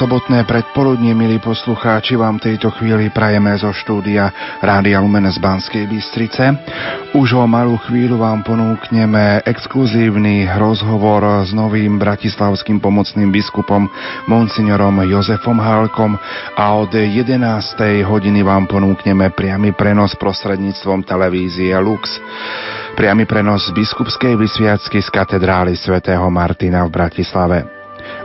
sobotné predpoludnie, milí poslucháči, vám tejto chvíli prajeme zo štúdia Rádia Lumen z Banskej Bystrice. Už o malú chvíľu vám ponúkneme exkluzívny rozhovor s novým bratislavským pomocným biskupom monsignorom Jozefom Halkom a od 11. hodiny vám ponúkneme priamy prenos prostredníctvom televízie Lux. Priamy prenos biskupskej vysviacky z katedrály svätého Martina v Bratislave.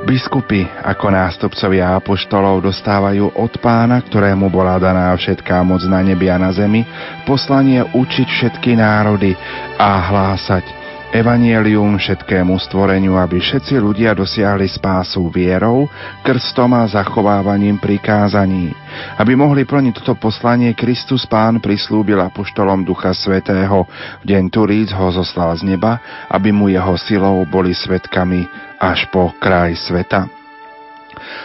Biskupy ako nástupcovia apoštolov dostávajú od pána, ktorému bola daná všetká moc na nebi a na zemi, poslanie učiť všetky národy a hlásať Evangelium všetkému stvoreniu, aby všetci ľudia dosiahli spásu vierou, krstom a zachovávaním prikázaní. Aby mohli plniť toto poslanie, Kristus Pán prislúbil apoštolom Ducha Svetého. V deň Turíc ho zoslal z neba, aby mu jeho silou boli svetkami až po kraj sveta.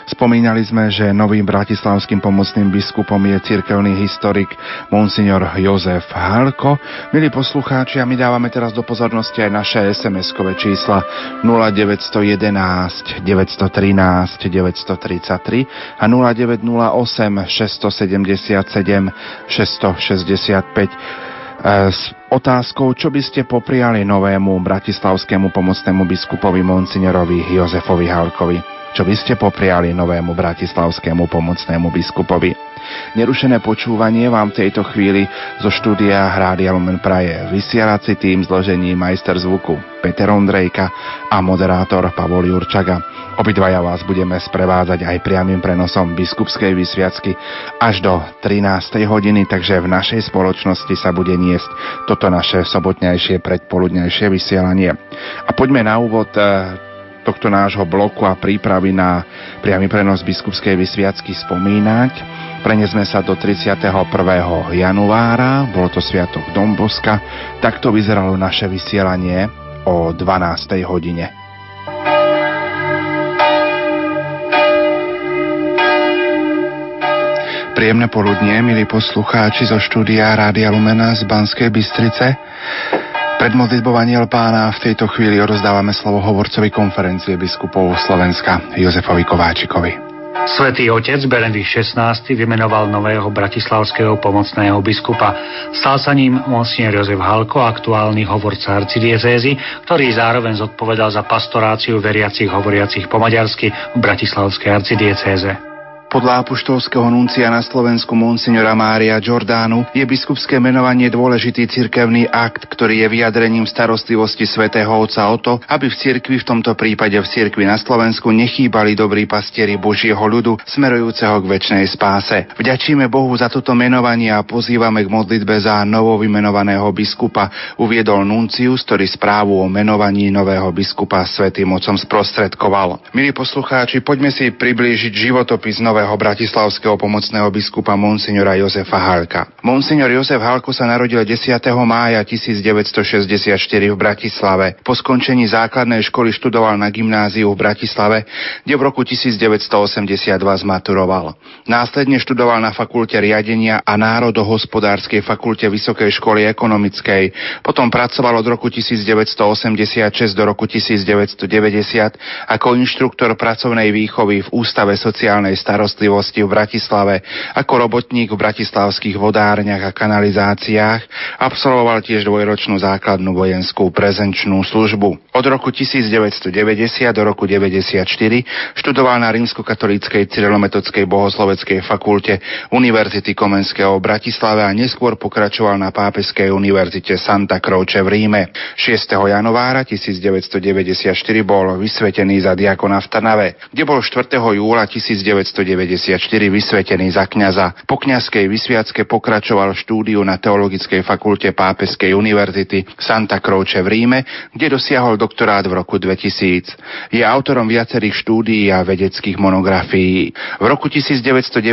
Spomínali sme, že novým bratislavským pomocným biskupom je cirkevný historik monsignor Jozef Halko. Milí poslucháči, a my dávame teraz do pozornosti aj naše SMS-kové čísla 0911 913 933 a 0908 677 665 s otázkou, čo by ste popriali novému bratislavskému pomocnému biskupovi monsignorovi Jozefovi Halkovi čo by ste popriali novému bratislavskému pomocnému biskupovi. Nerušené počúvanie vám v tejto chvíli zo štúdia Hrádia Lumen Praje vysielací tým zložení majster zvuku Peter Ondrejka a moderátor Pavol Jurčaga. Obidvaja vás budeme sprevádzať aj priamým prenosom biskupskej vysviacky až do 13. hodiny, takže v našej spoločnosti sa bude niesť toto naše sobotnejšie predpoludnejšie vysielanie. A poďme na úvod eh, tohto nášho bloku a prípravy na priamy prenos biskupskej vysviacky spomínať. Prenesme sa do 31. januára, bolo to sviatok Domboska, takto vyzeralo naše vysielanie o 12. hodine. Príjemné poludnie, milí poslucháči zo štúdia Rádia Lumena z Banskej Bystrice. Pred modlitbou Aniel pána v tejto chvíli odozdávame slovo hovorcovi konferencie biskupov Slovenska Jozefovi Kováčikovi. Svetý otec Benedikt XVI vymenoval nového bratislavského pomocného biskupa. Stal sa ním monsignor Jozef Halko, aktuálny hovorca arcidiecézy, ktorý zároveň zodpovedal za pastoráciu veriacich hovoriacich po maďarsky v bratislavskej arcidiecéze. Podľa apoštolského nuncia na Slovensku monsignora Mária Giordánu je biskupské menovanie dôležitý cirkevný akt, ktorý je vyjadrením starostlivosti svätého Otca o to, aby v cirkvi, v tomto prípade v cirkvi na Slovensku, nechýbali dobrí pastieri Božieho ľudu, smerujúceho k väčšnej spáse. Vďačíme Bohu za toto menovanie a pozývame k modlitbe za novo vymenovaného biskupa, uviedol nuncius, ktorý správu o menovaní nového biskupa svätým Otcom sprostredkoval. Milí poslucháči, poďme si priblížiť životopis nového nového bratislavského pomocného biskupa monsignora Jozefa Halka. Monsignor Jozef Halko sa narodil 10. mája 1964 v Bratislave. Po skončení základnej školy študoval na gymnáziu v Bratislave, kde v roku 1982 zmaturoval. Následne študoval na fakulte riadenia a národohospodárskej fakulte Vysokej školy ekonomickej. Potom pracoval od roku 1986 do roku 1990 ako inštruktor pracovnej výchovy v Ústave sociálnej starostlivosti starostlivosti v Bratislave, ako robotník v bratislavských vodárniach a kanalizáciách, absolvoval tiež dvojročnú základnú vojenskú prezenčnú službu. Od roku 1990 do roku 1994 študoval na rímskokatolíckej cyrilometodskej bohosloveckej fakulte Univerzity Komenského v Bratislave a neskôr pokračoval na Pápeskej univerzite Santa Croce v Ríme. 6. januára 1994 bol vysvetený za diakona v Tanave, kde bol 4. júla 1990 vysvetený za kňaza. Po kňazskej vysviacke pokračoval štúdiu na Teologickej fakulte Pápeskej univerzity Santa Croce v Ríme, kde dosiahol doktorát v roku 2000. Je autorom viacerých štúdií a vedeckých monografií. V roku 1997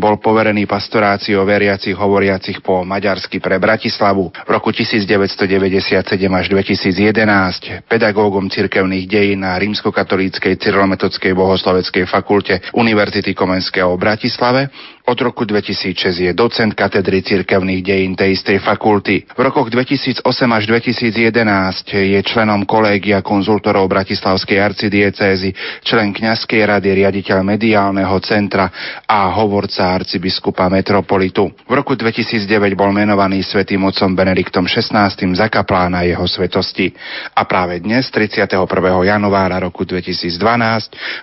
bol poverený pastoráciou veriacich hovoriacich po maďarsky pre Bratislavu. V roku 1997 až 2011 pedagógom cirkevných dejín na rímskokatolíckej cyrilometodskej bohosloveckej fakulte Univerzity Komenského v Bratislave od roku 2006 je docent katedry cirkevných dejín tej istej fakulty. V rokoch 2008 až 2011 je členom kolégia konzultorov Bratislavskej arcidiecézy, člen kňazskej rady, riaditeľ mediálneho centra a hovorca arcibiskupa metropolitu. V roku 2009 bol menovaný svätým otcom Benediktom XVI za kaplána jeho svetosti. A práve dnes, 31. januára roku 2012,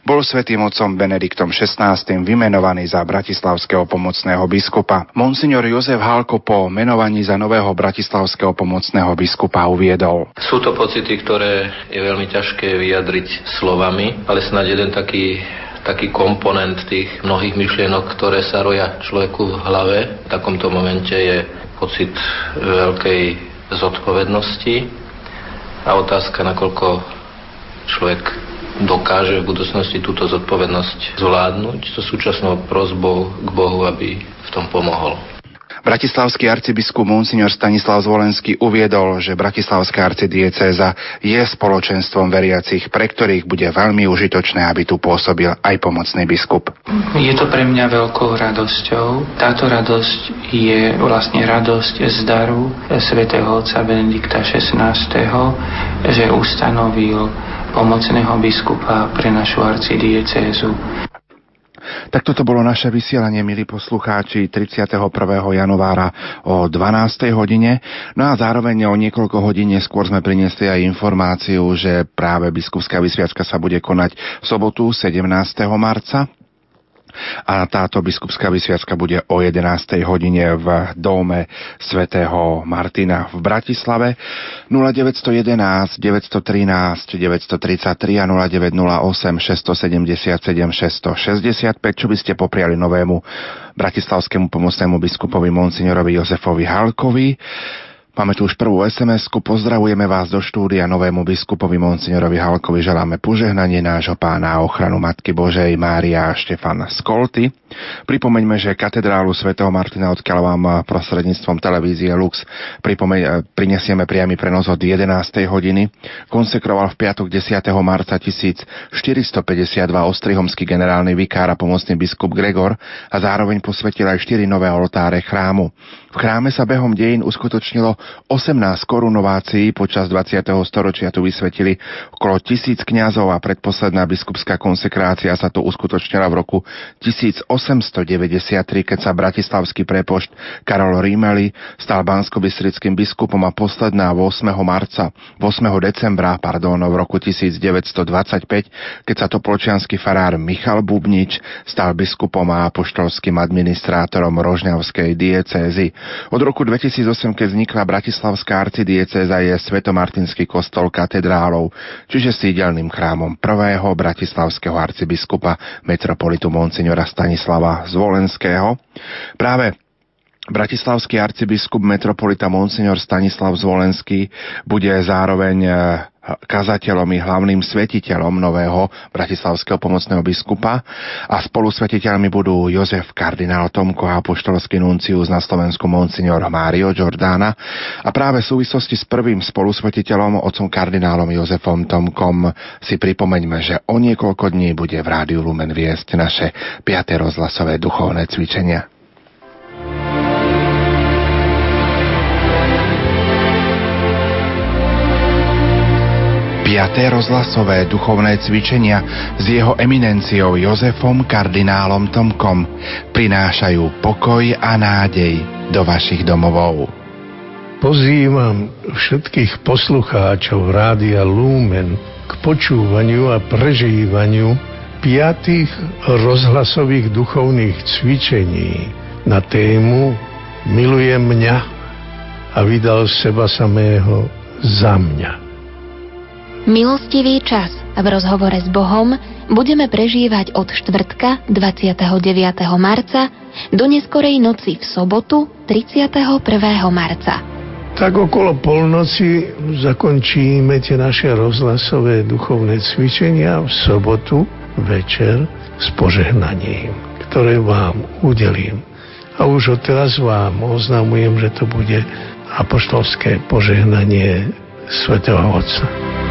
bol svätým otcom Benediktom XVI vymenovaný za bratislavské bratislavského pomocného biskupa. Monsignor Jozef Halko po menovaní za nového bratislavského pomocného biskupa uviedol. Sú to pocity, ktoré je veľmi ťažké vyjadriť slovami, ale snad jeden taký taký komponent tých mnohých myšlienok, ktoré sa roja človeku v hlave. V takomto momente je pocit veľkej zodpovednosti a otázka, nakoľko človek dokáže v budúcnosti túto zodpovednosť zvládnuť so súčasnou prozbou k Bohu, aby v tom pomohol. Bratislavský arcibiskup Monsignor Stanislav Zvolenský uviedol, že Bratislavská arcidiecéza je spoločenstvom veriacich, pre ktorých bude veľmi užitočné, aby tu pôsobil aj pomocný biskup. Je to pre mňa veľkou radosťou. Táto radosť je vlastne radosť z daru svätého otca Benedikta XVI, že ustanovil pomocného biskupa pre našu arcidiecézu. Tak toto bolo naše vysielanie, milí poslucháči, 31. januára o 12. hodine. No a zároveň o niekoľko hodín neskôr sme priniesli aj informáciu, že práve biskupská vysviacka sa bude konať v sobotu 17. marca a táto biskupská vysviacka bude o 11. hodine v dome svätého Martina v Bratislave 0911 913 933 a 0908 677 665, čo by ste popriali novému bratislavskému pomocnému biskupovi monsignorovi Jozefovi Halkovi. Máme tu už prvú sms -ku. Pozdravujeme vás do štúdia novému biskupovi Monsignorovi Halkovi. Želáme požehnanie nášho pána a ochranu Matky Božej Mária a Štefana Skolty. Pripomeňme, že katedrálu svätého Martina, odkiaľ vám prostredníctvom televízie Lux pripomeň, e, prinesieme priamy prenos od 11. hodiny, konsekroval v piatok 10. marca 1452 ostrihomský generálny vikár a pomocný biskup Gregor a zároveň posvetil aj 4 nové oltáre chrámu. V chráme sa behom dejín uskutočnilo 18 korunovácií, počas 20. storočia tu vysvetili okolo tisíc kňazov a predposledná biskupská konsekrácia sa tu uskutočnila v roku 1893, keď sa bratislavský prepošt Karol Rímeli stal bansko biskupom a posledná 8. marca, 8. decembra, pardon, v roku 1925, keď sa topolčianský farár Michal Bubnič stal biskupom a apoštolským administrátorom Rožňavskej diecézy. Od roku 2008, keď vznikla Bratislavská arcidieceza, je Svetomartinský kostol katedrálov, čiže sídelným chrámom prvého bratislavského arcibiskupa metropolitu Monsignora Stanislava Zvolenského. Práve Bratislavský arcibiskup metropolita Monsignor Stanislav Zvolenský bude zároveň eh, kazateľom i hlavným svetiteľom nového bratislavského pomocného biskupa a spolu svetiteľmi budú Jozef kardinál Tomko a apoštolský nuncius na Slovensku monsignor Mário Giordana a práve v súvislosti s prvým spolusvetiteľom otcom kardinálom Jozefom Tomkom si pripomeňme, že o niekoľko dní bude v Rádiu Lumen viesť naše 5. rozhlasové duchovné cvičenia. 5. rozhlasové duchovné cvičenia s jeho eminenciou Jozefom kardinálom Tomkom prinášajú pokoj a nádej do vašich domovov. Pozývam všetkých poslucháčov Rádia Lumen k počúvaniu a prežívaniu piatých rozhlasových duchovných cvičení na tému Milujem mňa a vydal seba samého za mňa. Milostivý čas v rozhovore s Bohom budeme prežívať od štvrtka 29. marca do neskorej noci v sobotu 31. marca. Tak okolo polnoci zakončíme tie naše rozhlasové duchovné cvičenia v sobotu večer s požehnaním, ktoré vám udelím. A už odteraz vám oznamujem, že to bude apoštolské požehnanie svätého Otca.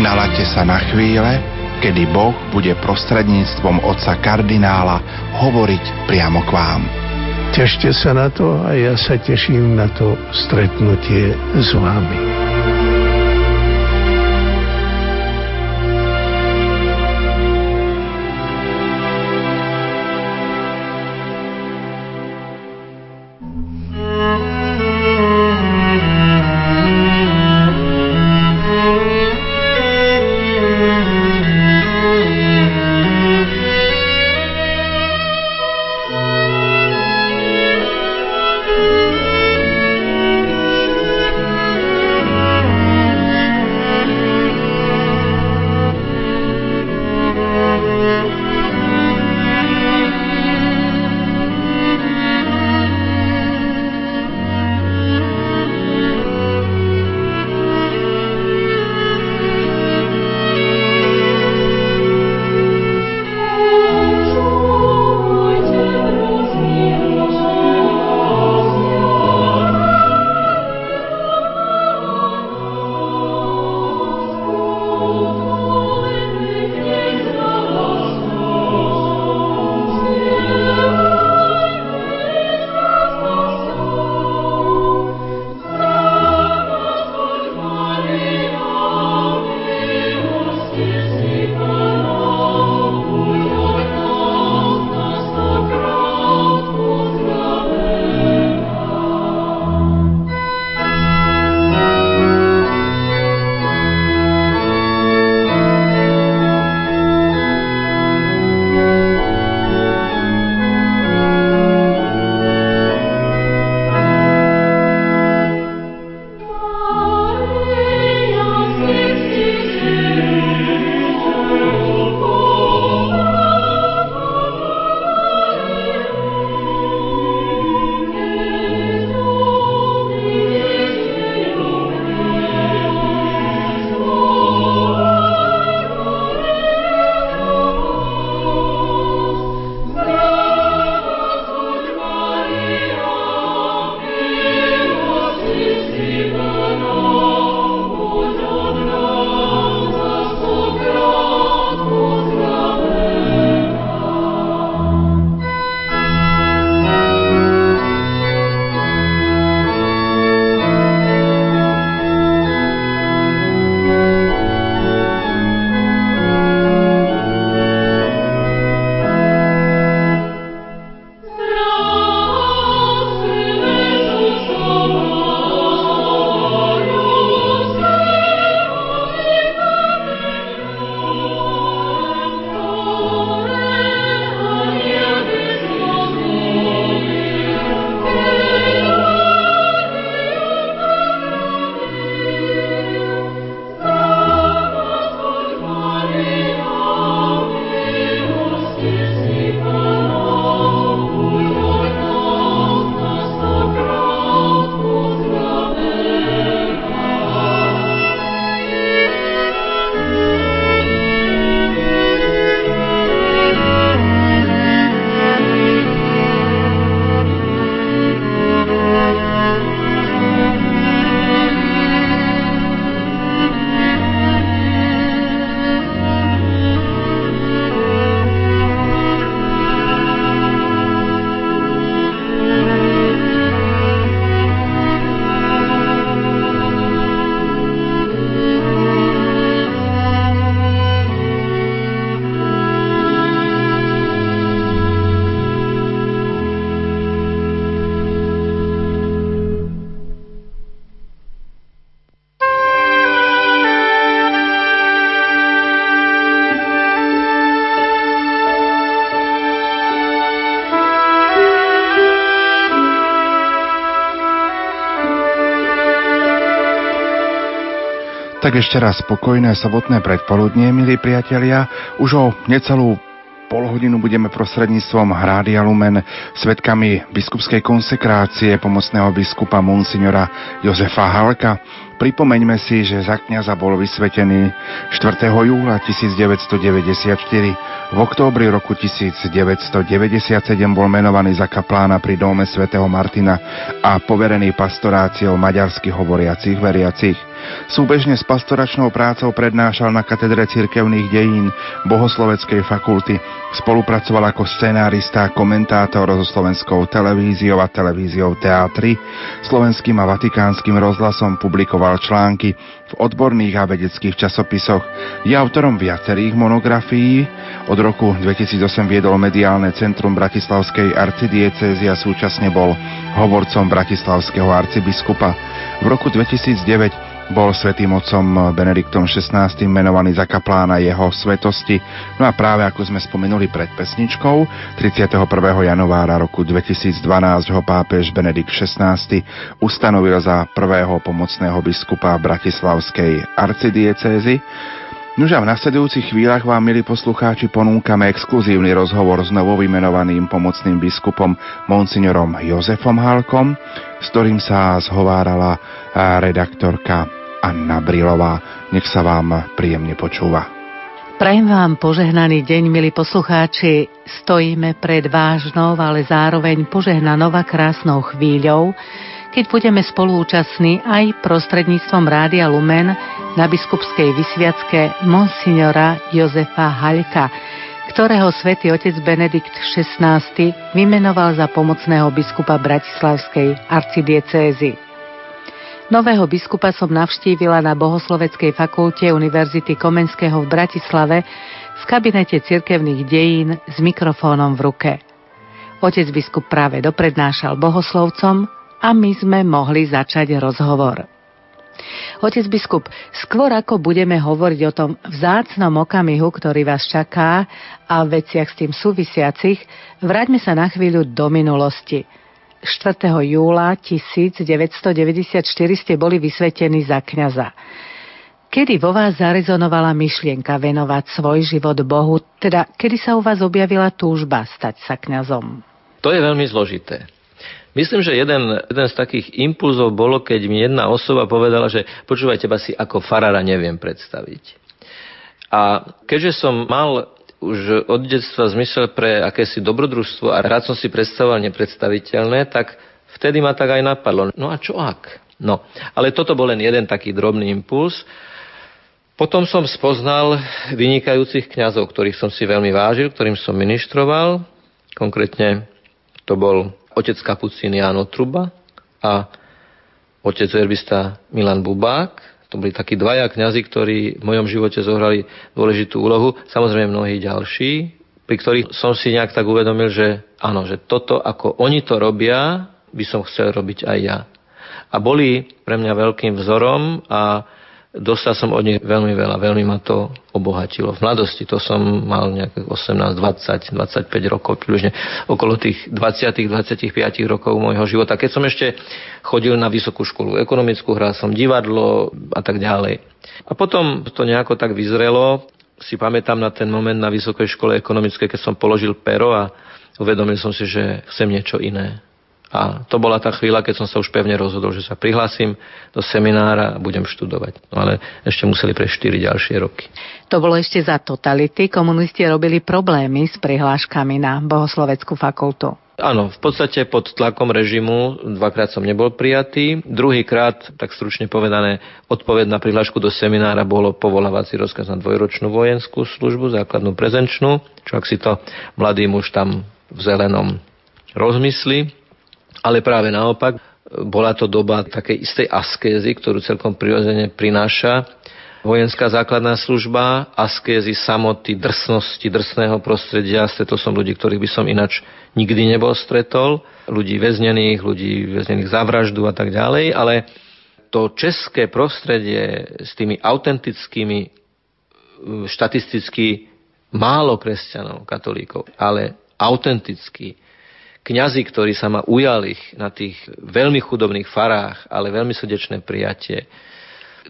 Nalaďte sa na chvíle, kedy Boh bude prostredníctvom otca kardinála hovoriť priamo k vám. Tešte sa na to a ja sa teším na to stretnutie s vami. Tak ešte raz spokojné sobotné predpoludnie, milí priatelia. Už o necelú pol hodinu budeme prostredníctvom Hrádia Lumen svetkami biskupskej konsekrácie pomocného biskupa Monsignora Jozefa Halka. Pripomeňme si, že za kniaza bol vysvetený 4. júla 1994. V októbri roku 1997 bol menovaný za kaplána pri dome svätého Martina a poverený pastoráciou maďarských hovoriacich veriacich. Súbežne s pastoračnou prácou prednášal na katedre cirkevných dejín Bohosloveckej fakulty. Spolupracoval ako scenárista a komentátor so slovenskou televíziou a televíziou Teatry. Slovenským a vatikánskym rozhlasom publikoval články v odborných a vedeckých časopisoch. Je autorom viacerých monografií. Od roku 2008 viedol mediálne centrum Bratislavskej arcidiecezy a súčasne bol hovorcom Bratislavského arcibiskupa. V roku 2009 bol svetým otcom Benediktom XVI menovaný za kaplána jeho svetosti. No a práve ako sme spomenuli pred pesničkou, 31. januára roku 2012 ho pápež Benedikt XVI ustanovil za prvého pomocného biskupa Bratislavskej arcidiecézy. Nuž v nasledujúcich chvíľach vám, milí poslucháči, ponúkame exkluzívny rozhovor s novovymenovaným pomocným biskupom monsignorom Jozefom Halkom, s ktorým sa zhovárala redaktorka Anna Brilová. Nech sa vám príjemne počúva. Prajem vám požehnaný deň, milí poslucháči. Stojíme pred vážnou, ale zároveň požehnanou a krásnou chvíľou, keď budeme spolúčastní aj prostredníctvom Rádia Lumen na biskupskej vysviacke Monsignora Jozefa Haľka, ktorého svätý otec Benedikt XVI vymenoval za pomocného biskupa Bratislavskej arcidiecézy. Nového biskupa som navštívila na Bohosloveckej fakulte Univerzity Komenského v Bratislave v kabinete cirkevných dejín s mikrofónom v ruke. Otec biskup práve doprednášal bohoslovcom a my sme mohli začať rozhovor. Otec biskup, skôr ako budeme hovoriť o tom vzácnom okamihu, ktorý vás čaká a veciach s tým súvisiacich, vráťme sa na chvíľu do minulosti – 4. júla 1994 ste boli vysvetení za kňaza. Kedy vo vás zarezonovala myšlienka venovať svoj život Bohu, teda kedy sa u vás objavila túžba stať sa kňazom? To je veľmi zložité. Myslím, že jeden, jeden z takých impulzov bolo, keď mi jedna osoba povedala, že počúvaj, teba si ako farára neviem predstaviť. A keďže som mal už od detstva zmysel pre akési dobrodružstvo a rád som si predstavoval nepredstaviteľné, tak vtedy ma tak aj napadlo. No a čo ak? No, ale toto bol len jeden taký drobný impuls. Potom som spoznal vynikajúcich kňazov, ktorých som si veľmi vážil, ktorým som ministroval. Konkrétne to bol otec Kapucín Jáno Truba a otec verbista Milan Bubák. To boli takí dvaja kňazi, ktorí v mojom živote zohrali dôležitú úlohu. Samozrejme mnohí ďalší, pri ktorých som si nejak tak uvedomil, že áno, že toto, ako oni to robia, by som chcel robiť aj ja. A boli pre mňa veľkým vzorom a Dostal som od nich veľmi veľa, veľmi ma to obohatilo. V mladosti to som mal nejakých 18, 20, 25 rokov, približne okolo tých 20, 25 rokov môjho života. Keď som ešte chodil na vysokú školu ekonomickú, hral som divadlo a tak ďalej. A potom to nejako tak vyzrelo. Si pamätám na ten moment na vysokej škole ekonomickej, keď som položil pero a uvedomil som si, že chcem niečo iné a to bola tá chvíľa, keď som sa už pevne rozhodol, že sa prihlásim do seminára a budem študovať. No ale ešte museli pre 4 ďalšie roky. To bolo ešte za totality. Komunisti robili problémy s prihláškami na Bohosloveckú fakultu. Áno, v podstate pod tlakom režimu dvakrát som nebol prijatý. Druhýkrát, tak stručne povedané, odpoveď na prihlášku do seminára bolo povolávací rozkaz na dvojročnú vojenskú službu, základnú prezenčnú, čo ak si to mladý muž tam v zelenom rozmysli, ale práve naopak, bola to doba takej istej askézy, ktorú celkom prirodzene prináša vojenská základná služba, askézy, samoty, drsnosti, drsného prostredia. Stretol som ľudí, ktorých by som inač nikdy nebol stretol. Ľudí väznených, ľudí väznených za vraždu a tak ďalej. Ale to české prostredie s tými autentickými, štatisticky málo kresťanov, katolíkov, ale autenticky kňazi, ktorí sa ma ujali na tých veľmi chudobných farách, ale veľmi srdečné prijatie.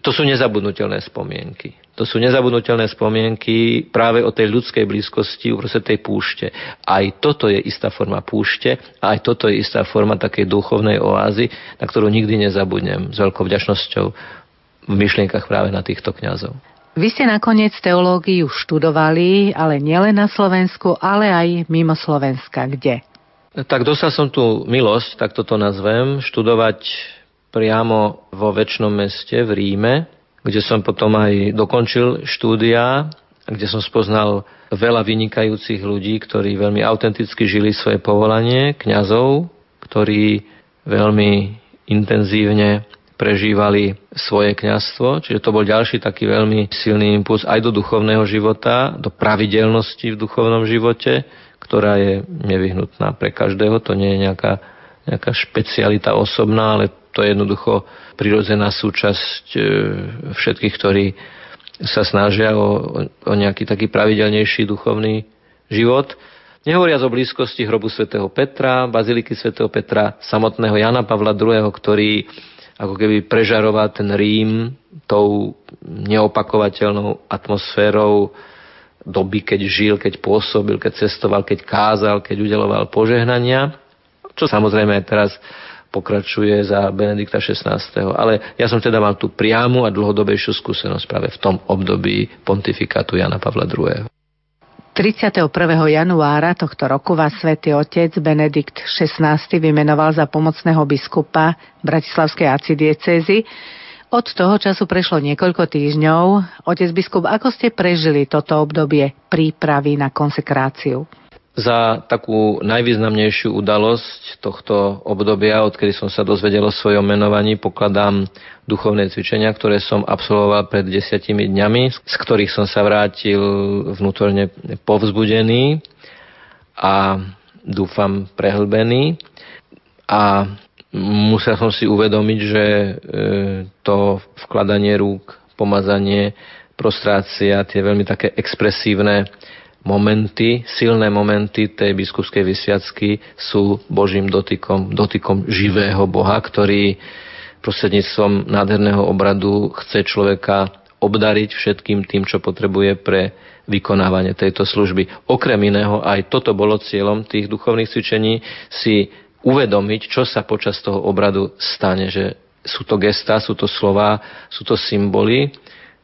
to sú nezabudnutelné spomienky. To sú nezabudnutelné spomienky práve o tej ľudskej blízkosti uprostred tej púšte. Aj toto je istá forma púšte aj toto je istá forma takej duchovnej oázy, na ktorú nikdy nezabudnem s veľkou vďačnosťou v myšlienkach práve na týchto kňazov. Vy ste nakoniec teológiu študovali, ale nielen na Slovensku, ale aj mimo Slovenska. Kde? Tak dostal som tu milosť, tak toto nazvem, študovať priamo vo väčšnom meste v Ríme, kde som potom aj dokončil štúdia, kde som spoznal veľa vynikajúcich ľudí, ktorí veľmi autenticky žili svoje povolanie, kňazov, ktorí veľmi intenzívne prežívali svoje kňazstvo, čiže to bol ďalší taký veľmi silný impuls aj do duchovného života, do pravidelnosti v duchovnom živote, ktorá je nevyhnutná pre každého, to nie je nejaká, nejaká špecialita osobná, ale to je jednoducho prirodzená súčasť e, všetkých, ktorí sa snažia o, o nejaký taký pravidelnejší duchovný život. Nehovoriac o blízkosti hrobu svätého Petra, baziliky svätého Petra, samotného Jana Pavla II., ktorý ako keby prežaroval ten Rím tou neopakovateľnou atmosférou doby, keď žil, keď pôsobil, keď cestoval, keď kázal, keď udeloval požehnania, čo samozrejme teraz pokračuje za Benedikta XVI. Ale ja som teda mal tú priamu a dlhodobejšiu skúsenosť práve v tom období pontifikátu Jana Pavla II. 31. januára tohto roku vás svätý otec Benedikt XVI vymenoval za pomocného biskupa Bratislavskej arcidiecézy. Od toho času prešlo niekoľko týždňov. Otec biskup, ako ste prežili toto obdobie prípravy na konsekráciu? za takú najvýznamnejšiu udalosť tohto obdobia, odkedy som sa dozvedel o svojom menovaní, pokladám duchovné cvičenia, ktoré som absolvoval pred desiatimi dňami, z ktorých som sa vrátil vnútorne povzbudený a dúfam prehlbený. A musel som si uvedomiť, že e, to vkladanie rúk, pomazanie, prostrácia, tie veľmi také expresívne momenty, silné momenty tej biskupskej vysviacky sú Božím dotykom, dotykom živého Boha, ktorý prostredníctvom nádherného obradu chce človeka obdariť všetkým tým, čo potrebuje pre vykonávanie tejto služby. Okrem iného, aj toto bolo cieľom tých duchovných cvičení, si uvedomiť, čo sa počas toho obradu stane, že sú to gesta, sú to slova, sú to symboly,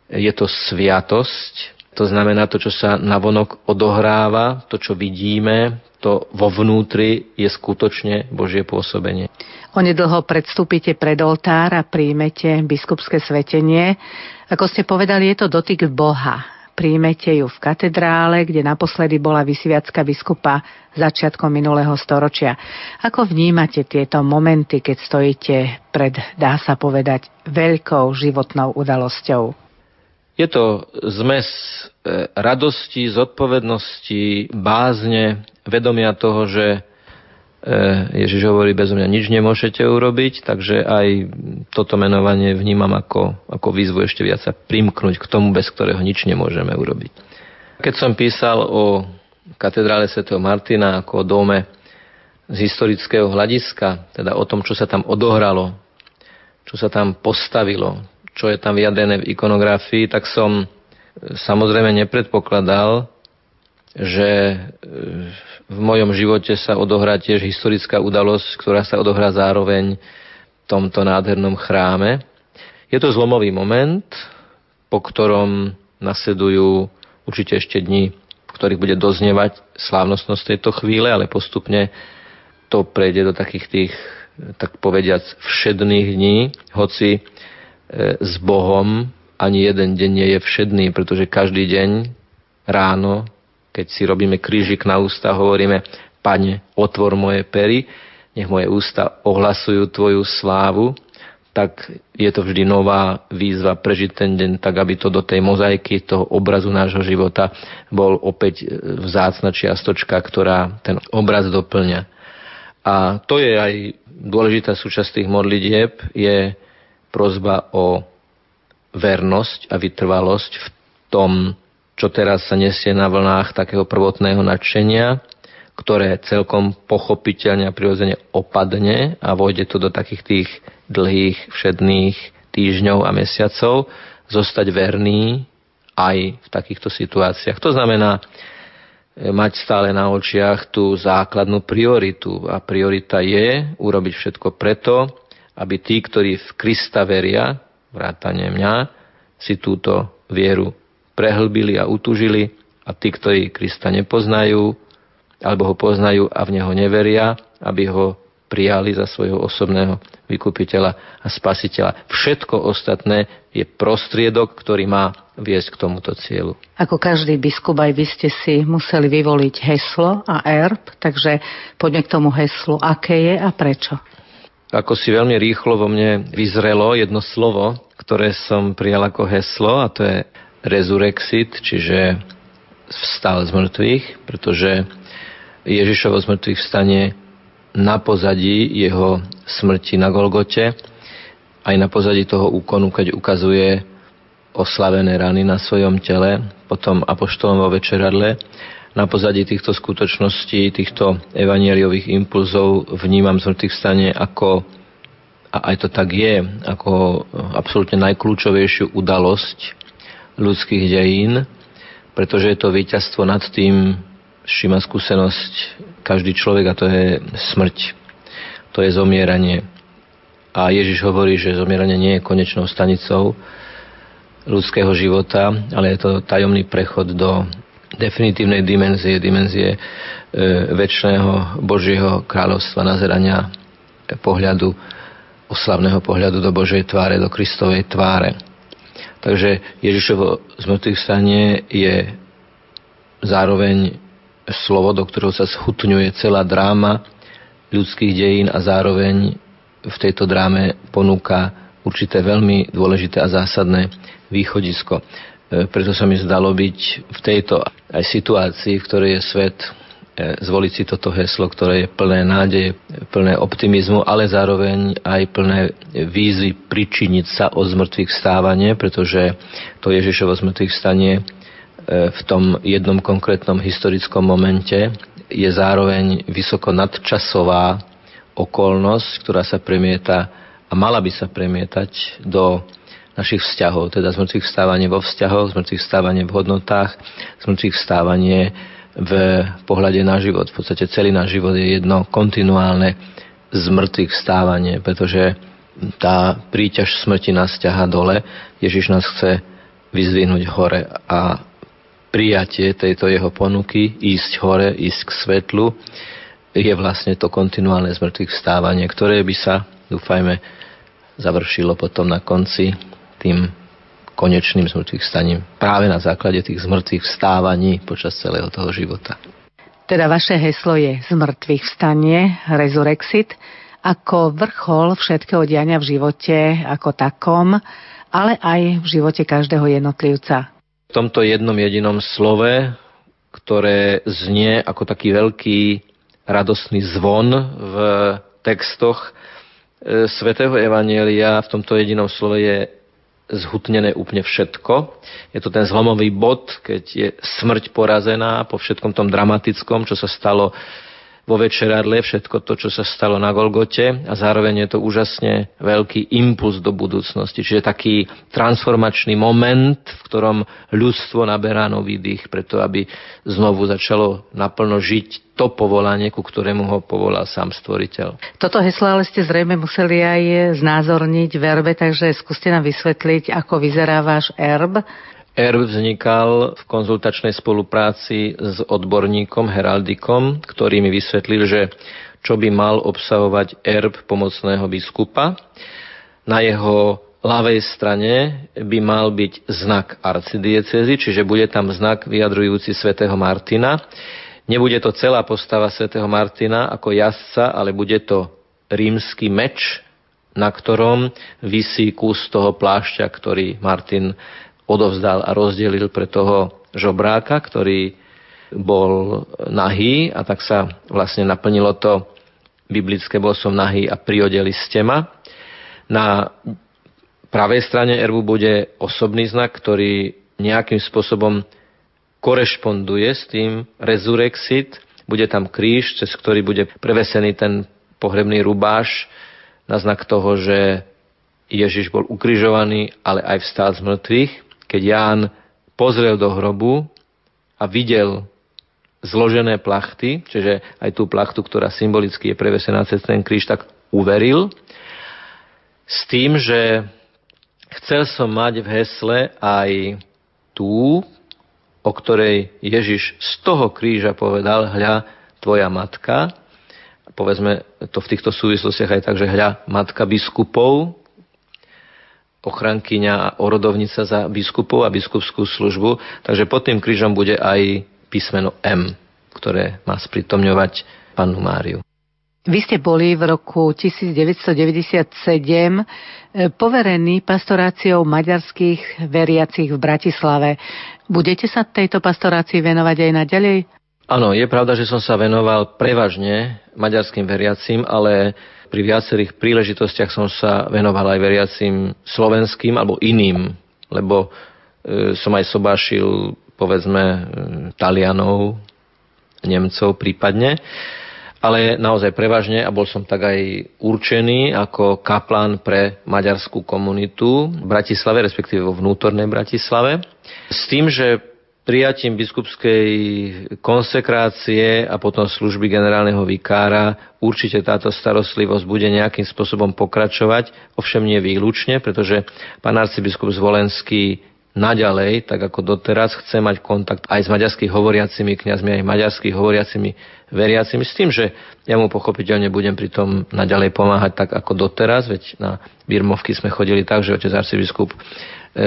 je to sviatosť, to znamená to, čo sa navonok odohráva, to, čo vidíme, to vo vnútri je skutočne Božie pôsobenie. Onedlho predstúpite pred oltár a príjmete biskupské svetenie. Ako ste povedali, je to dotyk Boha. Príjmete ju v katedrále, kde naposledy bola vysviacka biskupa začiatkom minulého storočia. Ako vnímate tieto momenty, keď stojíte pred, dá sa povedať, veľkou životnou udalosťou? Je to zmes e, radosti, zodpovednosti, bázne, vedomia toho, že Ježiš hovorí, bez mňa nič nemôžete urobiť, takže aj toto menovanie vnímam ako, ako výzvu ešte viac sa primknúť k tomu, bez ktorého nič nemôžeme urobiť. Keď som písal o katedrále svätého Martina ako o dome z historického hľadiska, teda o tom, čo sa tam odohralo, čo sa tam postavilo, čo je tam vyjadrené v ikonografii, tak som e, samozrejme nepredpokladal, že e, v mojom živote sa odohrá tiež historická udalosť, ktorá sa odohrá zároveň v tomto nádhernom chráme. Je to zlomový moment, po ktorom nasledujú určite ešte dni, v ktorých bude doznievať slávnostnosť tejto chvíle, ale postupne to prejde do takých tých, tak povediac, všedných dní, hoci E, s Bohom ani jeden deň nie je všedný, pretože každý deň ráno, keď si robíme krížik na ústa, hovoríme, Pane, otvor moje pery, nech moje ústa ohlasujú Tvoju slávu, tak je to vždy nová výzva prežiť ten deň tak, aby to do tej mozaiky, toho obrazu nášho života bol opäť e, vzácna čiastočka, ktorá ten obraz doplňa. A to je aj dôležitá súčasť tých modlitieb, je prozba o vernosť a vytrvalosť v tom, čo teraz sa nesie na vlnách takého prvotného nadšenia, ktoré celkom pochopiteľne a prirodzene opadne a vojde to do takých tých dlhých, všedných, týždňov a mesiacov zostať verný aj v takýchto situáciách. To znamená e, mať stále na očiach tú základnú prioritu. A priorita je urobiť všetko preto, aby tí, ktorí v Krista veria, vrátane mňa, si túto vieru prehlbili a utužili a tí, ktorí Krista nepoznajú, alebo ho poznajú a v neho neveria, aby ho prijali za svojho osobného vykupiteľa a spasiteľa. Všetko ostatné je prostriedok, ktorý má viesť k tomuto cieľu. Ako každý biskup aj vy ste si museli vyvoliť heslo a erb, takže poďme k tomu heslu. Aké je a prečo? Ako si veľmi rýchlo vo mne vyzrelo jedno slovo, ktoré som prijal ako heslo a to je resurexit, čiže vstal z mŕtvych, pretože Ježišovo zmrtvých vstanie na pozadí jeho smrti na Golgote, aj na pozadí toho úkonu, keď ukazuje oslavené rany na svojom tele, potom apoštolom vo večeradle. Na pozadí týchto skutočností, týchto evanieliových impulzov vnímam zmrtvých vstanie ako, a aj to tak je, ako absolútne najkľúčovejšiu udalosť ľudských dejín, pretože je to víťazstvo nad tým, s čím má skúsenosť každý človek a to je smrť. To je zomieranie. A Ježiš hovorí, že zomieranie nie je konečnou stanicou ľudského života, ale je to tajomný prechod do definitívnej dimenzie, dimenzie e, väčšného Božieho kráľovstva, nazerania pohľadu, oslavného pohľadu do Božej tváre, do Kristovej tváre. Takže Ježišovo zmrtvých stanie je zároveň slovo, do ktorého sa schutňuje celá dráma ľudských dejín a zároveň v tejto dráme ponúka určité veľmi dôležité a zásadné východisko. E, preto sa mi zdalo byť v tejto aj situácii, v ktorej je svet, zvoliť si toto heslo, ktoré je plné nádeje, plné optimizmu, ale zároveň aj plné výzvy pričiniť sa o zmrtvých vstávanie, pretože to Ježišovo zmrtvých vstanie e, v tom jednom konkrétnom historickom momente je zároveň vysoko nadčasová okolnosť, ktorá sa premieta a mala by sa premietať do našich vzťahov, teda zmrtvých vstávanie vo vzťahoch, zmrtvých vstávanie v hodnotách, zmrtvých vstávanie v pohľade na život. V podstate celý náš život je jedno kontinuálne zmrtvých vstávanie, pretože tá príťaž smrti nás ťaha dole. Ježiš nás chce vyzvihnúť hore a prijatie tejto jeho ponuky, ísť hore, ísť k svetlu, je vlastne to kontinuálne zmrtvých vstávanie, ktoré by sa, dúfajme, završilo potom na konci tým konečným zmrtvých staním práve na základe tých zmrtvých vstávaní počas celého toho života. Teda vaše heslo je zmrtvých vstanie, resurexit, ako vrchol všetkého diania v živote ako takom, ale aj v živote každého jednotlivca. V tomto jednom jedinom slove, ktoré znie ako taký veľký radosný zvon v textoch e, svätého Evanielia, v tomto jedinom slove je zhutnené úplne všetko. Je to ten zlomový bod, keď je smrť porazená po všetkom tom dramatickom, čo sa stalo vo večeradle, všetko to, čo sa stalo na Golgote a zároveň je to úžasne veľký impuls do budúcnosti. Čiže taký transformačný moment, v ktorom ľudstvo naberá nový dých, preto aby znovu začalo naplno žiť to povolanie, ku ktorému ho povolal sám stvoriteľ. Toto heslo ale ste zrejme museli aj znázorniť verbe, takže skúste nám vysvetliť, ako vyzerá váš erb. ERB vznikal v konzultačnej spolupráci s odborníkom, heraldikom, ktorý mi vysvetlil, že čo by mal obsahovať erb pomocného biskupa. Na jeho ľavej strane by mal byť znak arcidiecezy, čiže bude tam znak vyjadrujúci svätého Martina. Nebude to celá postava svätého Martina ako jazdca, ale bude to rímsky meč, na ktorom vysí kus toho plášťa, ktorý Martin odovzdal a rozdelil pre toho žobráka, ktorý bol nahý a tak sa vlastne naplnilo to biblické bol som nahý a priodeli ste ma. Na pravej strane erbu bude osobný znak, ktorý nejakým spôsobom korešponduje s tým resurexit. Bude tam kríž, cez ktorý bude prevesený ten pohrebný rubáš na znak toho, že Ježiš bol ukrižovaný, ale aj vstal z mŕtvych, keď Ján pozrel do hrobu a videl zložené plachty, čiže aj tú plachtu, ktorá symbolicky je prevesená cez ten kríž, tak uveril s tým, že chcel som mať v hesle aj tú, o ktorej Ježiš z toho kríža povedal, hľa, tvoja matka. Povedzme to v týchto súvislostiach aj tak, že hľa, matka biskupov, ochrankyňa a orodovnica za biskupov a biskupskú službu. Takže pod tým krížom bude aj písmeno M, ktoré má spritomňovať pannu Máriu. Vy ste boli v roku 1997 eh, poverení pastoráciou maďarských veriacich v Bratislave. Budete sa tejto pastorácii venovať aj naďalej? Áno, je pravda, že som sa venoval prevažne maďarským veriacim, ale pri viacerých príležitostiach som sa venoval aj veriacim slovenským alebo iným, lebo e, som aj sobášil povedzme e, Talianov, Nemcov prípadne ale naozaj prevažne a bol som tak aj určený ako kaplan pre maďarskú komunitu v Bratislave, respektíve vo vnútornej Bratislave. S tým, že prijatím biskupskej konsekrácie a potom služby generálneho vikára. Určite táto starostlivosť bude nejakým spôsobom pokračovať, ovšem nie výlučne, pretože pán arcibiskup Zvolenský naďalej, tak ako doteraz, chce mať kontakt aj s maďarských hovoriacimi kňazmi, aj maďarských hovoriacimi veriacimi, s tým, že ja mu pochopiteľne budem pri tom naďalej pomáhať tak ako doteraz, veď na Birmovky sme chodili tak, že otec arcibiskup e,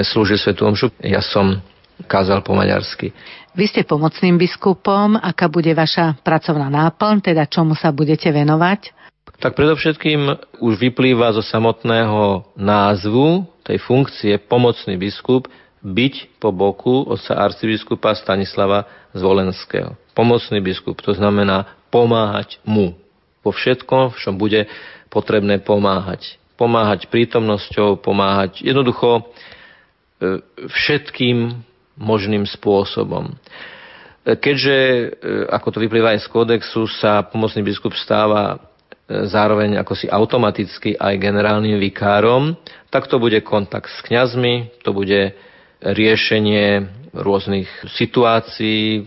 slúžil svetu omšu, ja som kázal po maďarsky. Vy ste pomocným biskupom, aká bude vaša pracovná náplň, teda čomu sa budete venovať? Tak predovšetkým už vyplýva zo samotného názvu tej funkcie pomocný biskup byť po boku otca arcibiskupa Stanislava Zvolenského pomocný biskup. To znamená pomáhať mu vo všetkom, v čom bude potrebné pomáhať. Pomáhať prítomnosťou, pomáhať jednoducho e, všetkým možným spôsobom. E, keďže, e, ako to vyplýva aj z kódexu, sa pomocný biskup stáva zároveň ako si automaticky aj generálnym vikárom, tak to bude kontakt s kňazmi, to bude riešenie rôznych situácií,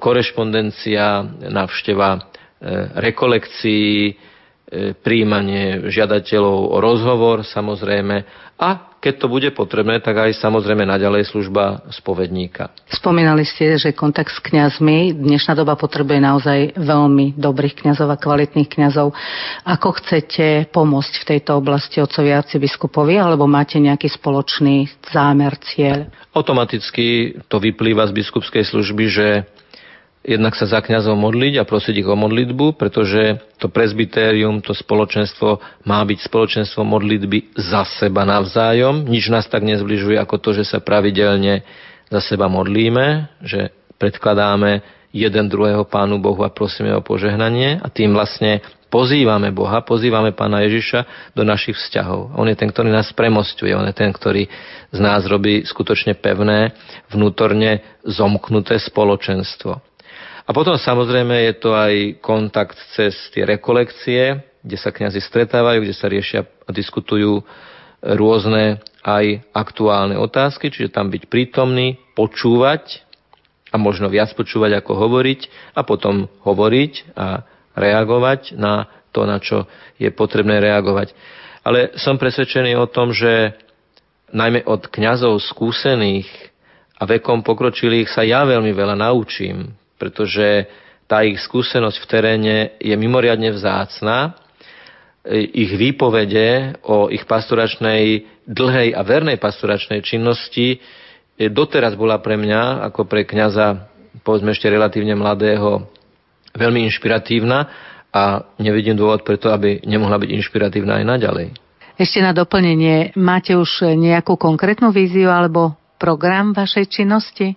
korešpondencia, návšteva e, rekolekcií, e, príjmanie žiadateľov o rozhovor samozrejme a keď to bude potrebné, tak aj samozrejme naďalej služba spovedníka. Spomínali ste, že kontakt s kňazmi. Dnešná doba potrebuje naozaj veľmi dobrých kňazov a kvalitných kňazov. Ako chcete pomôcť v tejto oblasti otcovi biskupovi, alebo máte nejaký spoločný zámer, cieľ? Automaticky to vyplýva z biskupskej služby, že jednak sa za kňazov modliť a prosiť ich o modlitbu, pretože to presbytérium, to spoločenstvo má byť spoločenstvo modlitby za seba navzájom. Nič nás tak nezbližuje ako to, že sa pravidelne za seba modlíme, že predkladáme jeden druhého Pánu Bohu a prosíme o požehnanie a tým vlastne pozývame Boha, pozývame Pána Ježiša do našich vzťahov. On je ten, ktorý nás premostuje, on je ten, ktorý z nás robí skutočne pevné, vnútorne zomknuté spoločenstvo. A potom samozrejme je to aj kontakt cez tie rekolekcie, kde sa kňazi stretávajú, kde sa riešia a diskutujú rôzne aj aktuálne otázky, čiže tam byť prítomný, počúvať a možno viac počúvať ako hovoriť a potom hovoriť a reagovať na to, na čo je potrebné reagovať. Ale som presvedčený o tom, že najmä od kňazov skúsených a vekom pokročilých sa ja veľmi veľa naučím, pretože tá ich skúsenosť v teréne je mimoriadne vzácná. Ich výpovede o ich pastoračnej, dlhej a vernej pastoračnej činnosti doteraz bola pre mňa, ako pre kňaza, povedzme ešte relatívne mladého, veľmi inšpiratívna a nevidím dôvod preto, aby nemohla byť inšpiratívna aj naďalej. Ešte na doplnenie, máte už nejakú konkrétnu víziu alebo program vašej činnosti?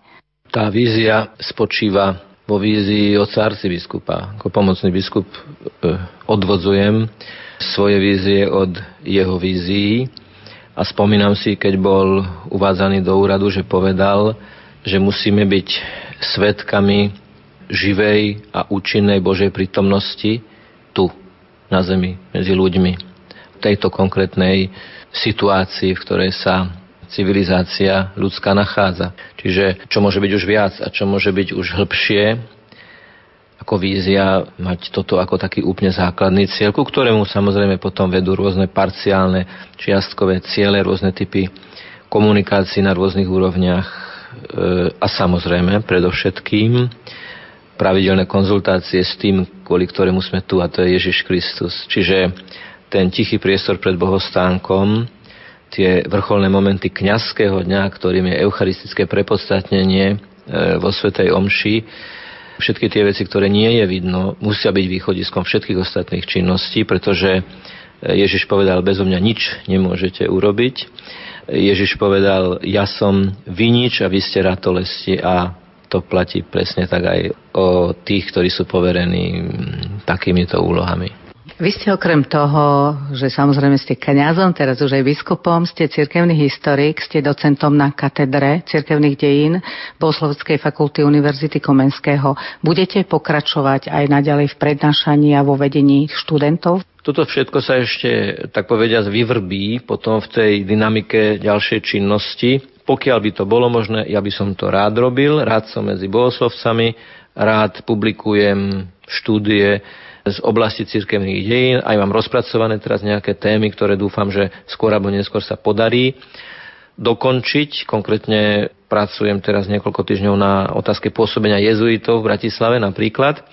Tá vízia spočíva vo vízii oca arcibiskupa. Ako pomocný biskup e, odvodzujem svoje vízie od jeho vízií a spomínam si, keď bol uvádzaný do úradu, že povedal, že musíme byť svetkami živej a účinnej Božej prítomnosti tu, na zemi, medzi ľuďmi. tejto konkrétnej situácii, v ktorej sa civilizácia ľudská nachádza. Čiže čo môže byť už viac a čo môže byť už hĺbšie, ako vízia mať toto ako taký úplne základný cieľ, ku ktorému samozrejme potom vedú rôzne parciálne čiastkové ciele, rôzne typy komunikácií na rôznych úrovniach e, a samozrejme predovšetkým pravidelné konzultácie s tým, kvôli ktorému sme tu, a to je Ježiš Kristus. Čiže ten tichý priestor pred bohostánkom, tie vrcholné momenty kňazského dňa, ktorým je eucharistické prepodstatnenie e, vo Svetej Omši, všetky tie veci, ktoré nie je vidno, musia byť východiskom všetkých ostatných činností, pretože e, Ježiš povedal, bezo mňa nič nemôžete urobiť. Ježiš povedal, ja som vinič a vy ste ratolesti a to platí presne tak aj o tých, ktorí sú poverení takýmito úlohami. Vy ste okrem toho, že samozrejme ste kňazom, teraz už aj biskupom, ste cirkevný historik, ste docentom na katedre cirkevných dejín Bohosloveckej fakulty Univerzity Komenského. Budete pokračovať aj naďalej v prednášaní a vo vedení študentov? Toto všetko sa ešte, tak povediať, vyvrbí potom v tej dynamike ďalšej činnosti. Pokiaľ by to bolo možné, ja by som to rád robil, rád som medzi bohoslovcami, rád publikujem štúdie, z oblasti cirkevných dejín. Aj mám rozpracované teraz nejaké témy, ktoré dúfam, že skôr alebo neskôr sa podarí dokončiť. Konkrétne pracujem teraz niekoľko týždňov na otázke pôsobenia jezuitov v Bratislave napríklad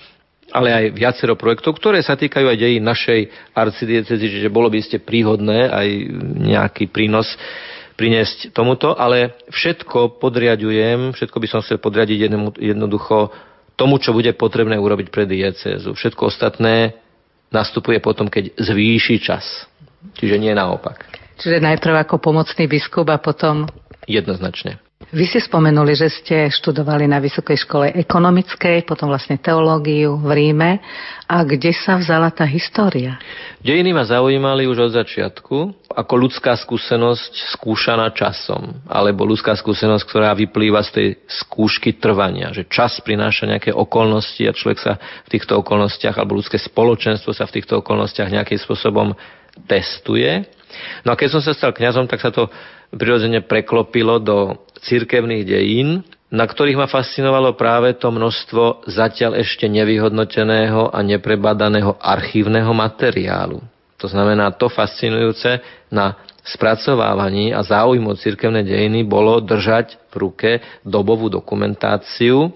ale aj viacero projektov, ktoré sa týkajú aj dejí našej arcidiecezy, čiže bolo by ste príhodné aj nejaký prínos priniesť tomuto, ale všetko podriadujem, všetko by som chcel podriadiť jednoducho tomu, čo bude potrebné urobiť pre diecézu. Všetko ostatné nastupuje potom, keď zvýši čas. Čiže nie naopak. Čiže najprv ako pomocný biskup a potom... Jednoznačne. Vy ste spomenuli, že ste študovali na Vysokej škole ekonomickej, potom vlastne teológiu v Ríme. A kde sa vzala tá história? Dejiny ma zaujímali už od začiatku ako ľudská skúsenosť skúšaná časom, alebo ľudská skúsenosť, ktorá vyplýva z tej skúšky trvania, že čas prináša nejaké okolnosti a človek sa v týchto okolnostiach, alebo ľudské spoločenstvo sa v týchto okolnostiach nejakým spôsobom testuje. No a keď som sa stal kňazom, tak sa to prirodzene preklopilo do cirkevných dejín, na ktorých ma fascinovalo práve to množstvo zatiaľ ešte nevyhodnoteného a neprebadaného archívneho materiálu. To znamená, to fascinujúce na spracovávaní a záujmu cirkevné dejiny bolo držať v ruke dobovú dokumentáciu,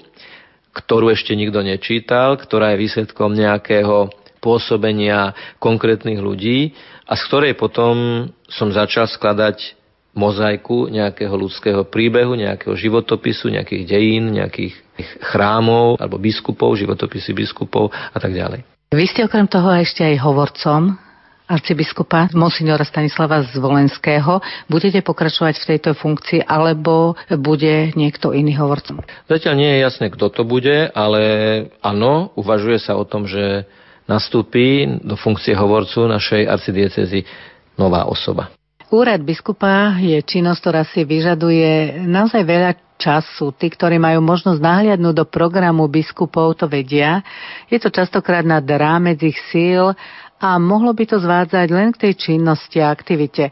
ktorú ešte nikto nečítal, ktorá je výsledkom nejakého pôsobenia konkrétnych ľudí a z ktorej potom som začal skladať mozaiku nejakého ľudského príbehu, nejakého životopisu, nejakých dejín, nejakých chrámov alebo biskupov, životopisy biskupov a tak ďalej. Vy ste okrem toho ešte aj hovorcom arcibiskupa monsignora Stanislava Zvolenského. Budete pokračovať v tejto funkcii, alebo bude niekto iný hovorcom? Zatiaľ nie je jasné, kto to bude, ale áno, uvažuje sa o tom, že nastúpi do funkcie hovorcu našej arcidiecezy nová osoba. Úrad biskupa je činnosť, ktorá si vyžaduje naozaj veľa času. Tí, ktorí majú možnosť nahliadnúť do programu biskupov, to vedia. Je to častokrát nad rámec ich síl a mohlo by to zvádzať len k tej činnosti a aktivite.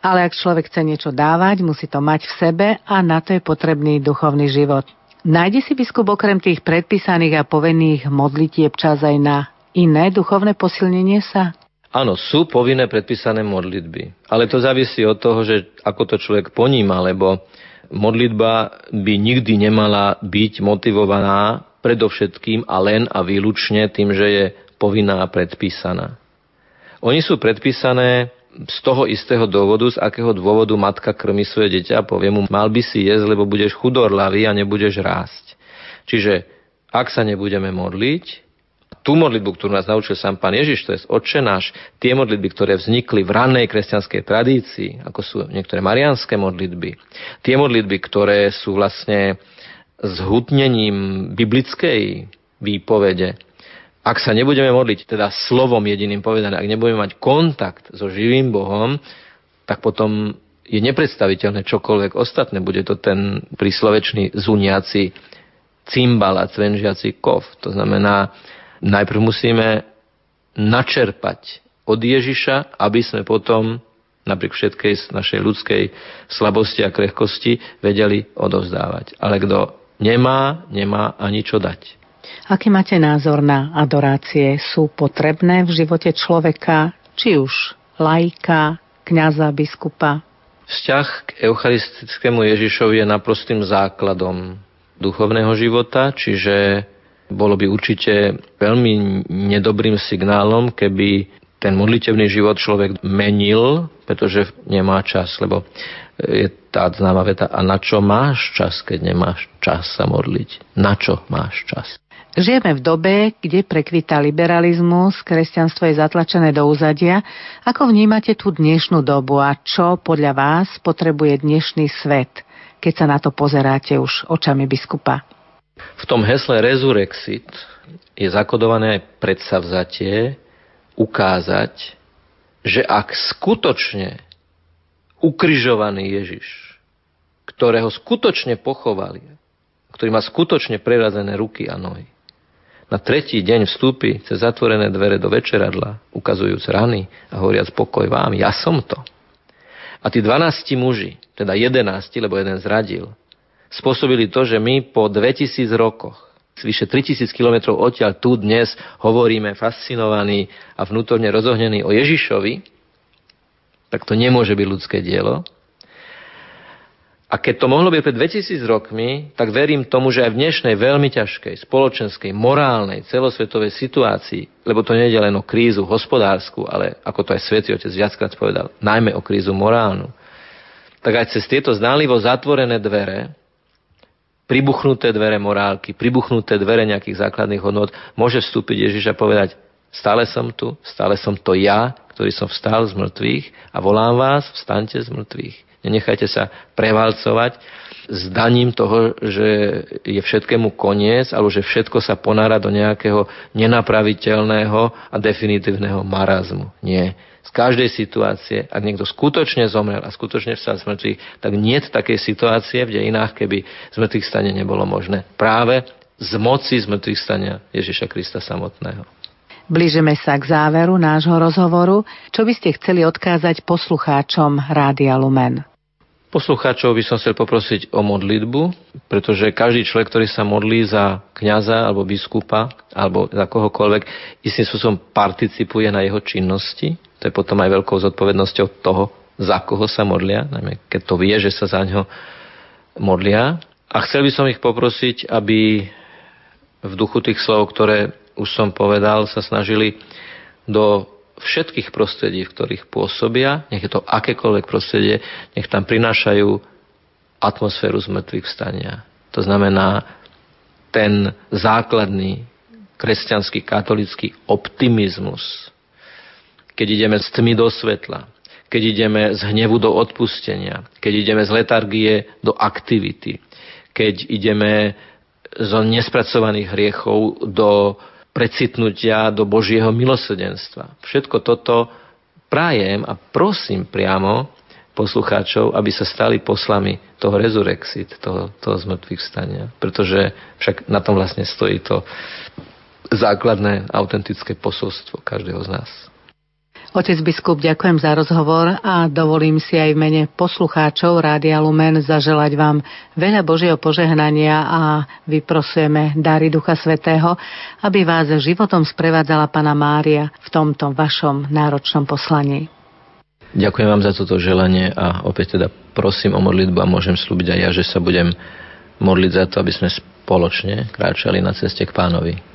Ale ak človek chce niečo dávať, musí to mať v sebe a na to je potrebný duchovný život. Nájde si biskup okrem tých predpísaných a povinných modlitieb čas aj na iné duchovné posilnenie sa? Áno, sú povinné predpísané modlitby, ale to závisí od toho, že ako to človek poníma, lebo modlitba by nikdy nemala byť motivovaná predovšetkým a len a výlučne tým, že je povinná a predpísaná. Oni sú predpísané z toho istého dôvodu, z akého dôvodu matka krmi svoje dieťa a povie mu, mal by si jesť, lebo budeš chudorlavý a nebudeš rásť. Čiže ak sa nebudeme modliť, tú modlitbu, ktorú nás naučil sám pán Ježiš, to je Otče náš, tie modlitby, ktoré vznikli v rannej kresťanskej tradícii, ako sú niektoré marianské modlitby, tie modlitby, ktoré sú vlastne zhutnením biblickej výpovede, ak sa nebudeme modliť, teda slovom jediným povedané, ak nebudeme mať kontakt so živým Bohom, tak potom je nepredstaviteľné čokoľvek ostatné. Bude to ten príslovečný zuniaci cymbal a cvenžiaci kov. To znamená, najprv musíme načerpať od Ježiša, aby sme potom napriek všetkej našej ľudskej slabosti a krehkosti vedeli odovzdávať. Ale kto nemá, nemá ani čo dať. Aký máte názor na adorácie? Sú potrebné v živote človeka, či už laika, kňaza, biskupa? Vzťah k eucharistickému Ježišovi je naprostým základom duchovného života, čiže bolo by určite veľmi nedobrým signálom, keby ten modlitevný život človek menil, pretože nemá čas, lebo je tá známa veta, a na čo máš čas, keď nemáš čas sa modliť? Na čo máš čas? Žijeme v dobe, kde prekvita liberalizmus, kresťanstvo je zatlačené do úzadia. Ako vnímate tú dnešnú dobu a čo podľa vás potrebuje dnešný svet, keď sa na to pozeráte už očami biskupa? V tom hesle Resurrexit je zakodované aj predsavzatie, ukázať, že ak skutočne ukrižovaný Ježiš, ktorého skutočne pochovali, ktorý má skutočne prerazené ruky a nohy, na tretí deň vstúpi cez zatvorené dvere do večeradla, ukazujúc rany a hovoriac pokoj vám, ja som to. A tí 12 muži, teda 11, lebo jeden zradil, spôsobili to, že my po 2000 rokoch vyše 3000 kilometrov odtiaľ tu dnes hovoríme fascinovaní a vnútorne rozohnení o Ježišovi, tak to nemôže byť ľudské dielo. A keď to mohlo byť pred 2000 rokmi, tak verím tomu, že aj v dnešnej veľmi ťažkej spoločenskej, morálnej, celosvetovej situácii, lebo to nie je len o krízu hospodárskú, ale ako to aj Svetý Otec viackrát povedal, najmä o krízu morálnu, tak aj cez tieto ználivo zatvorené dvere pribuchnuté dvere morálky, pribuchnuté dvere nejakých základných hodnot, môže vstúpiť Ježiš a povedať, stále som tu, stále som to ja, ktorý som vstal z mŕtvych a volám vás, vstaňte z mŕtvych. Nenechajte sa prevalcovať s daním toho, že je všetkému koniec, alebo že všetko sa ponára do nejakého nenapraviteľného a definitívneho marazmu. Nie z každej situácie, ak niekto skutočne zomrel a skutočne vstal z mŕtvych, tak nie takej situácie v dejinách, keby z mŕtvych stane nebolo možné. Práve z moci z mŕtvych stania Ježiša Krista samotného. Blížime sa k záveru nášho rozhovoru. Čo by ste chceli odkázať poslucháčom Rádia Lumen? Poslucháčov by som chcel poprosiť o modlitbu, pretože každý človek, ktorý sa modlí za kňaza alebo biskupa alebo za kohokoľvek, istým spôsobom participuje na jeho činnosti to je potom aj veľkou zodpovednosťou toho, za koho sa modlia, najmä keď to vie, že sa za ňo modlia. A chcel by som ich poprosiť, aby v duchu tých slov, ktoré už som povedal, sa snažili do všetkých prostredí, v ktorých pôsobia, nech je to akékoľvek prostredie, nech tam prinášajú atmosféru zmrtvých vstania. To znamená ten základný kresťanský katolický optimizmus, keď ideme z tmy do svetla, keď ideme z hnevu do odpustenia, keď ideme z letargie do aktivity, keď ideme zo nespracovaných hriechov do precitnutia do Božieho milosrdenstva. Všetko toto prajem a prosím priamo poslucháčov, aby sa stali poslami toho resurrexit, toho, toho zmrtvých stania. Pretože však na tom vlastne stojí to základné autentické posolstvo každého z nás. Otec biskup, ďakujem za rozhovor a dovolím si aj v mene poslucháčov Rádia Lumen zaželať vám veľa Božieho požehnania a vyprosujeme dary Ducha Svetého, aby vás životom sprevádzala Pana Mária v tomto vašom náročnom poslaní. Ďakujem vám za toto želanie a opäť teda prosím o modlitbu a môžem slúbiť aj ja, že sa budem modliť za to, aby sme spoločne kráčali na ceste k pánovi.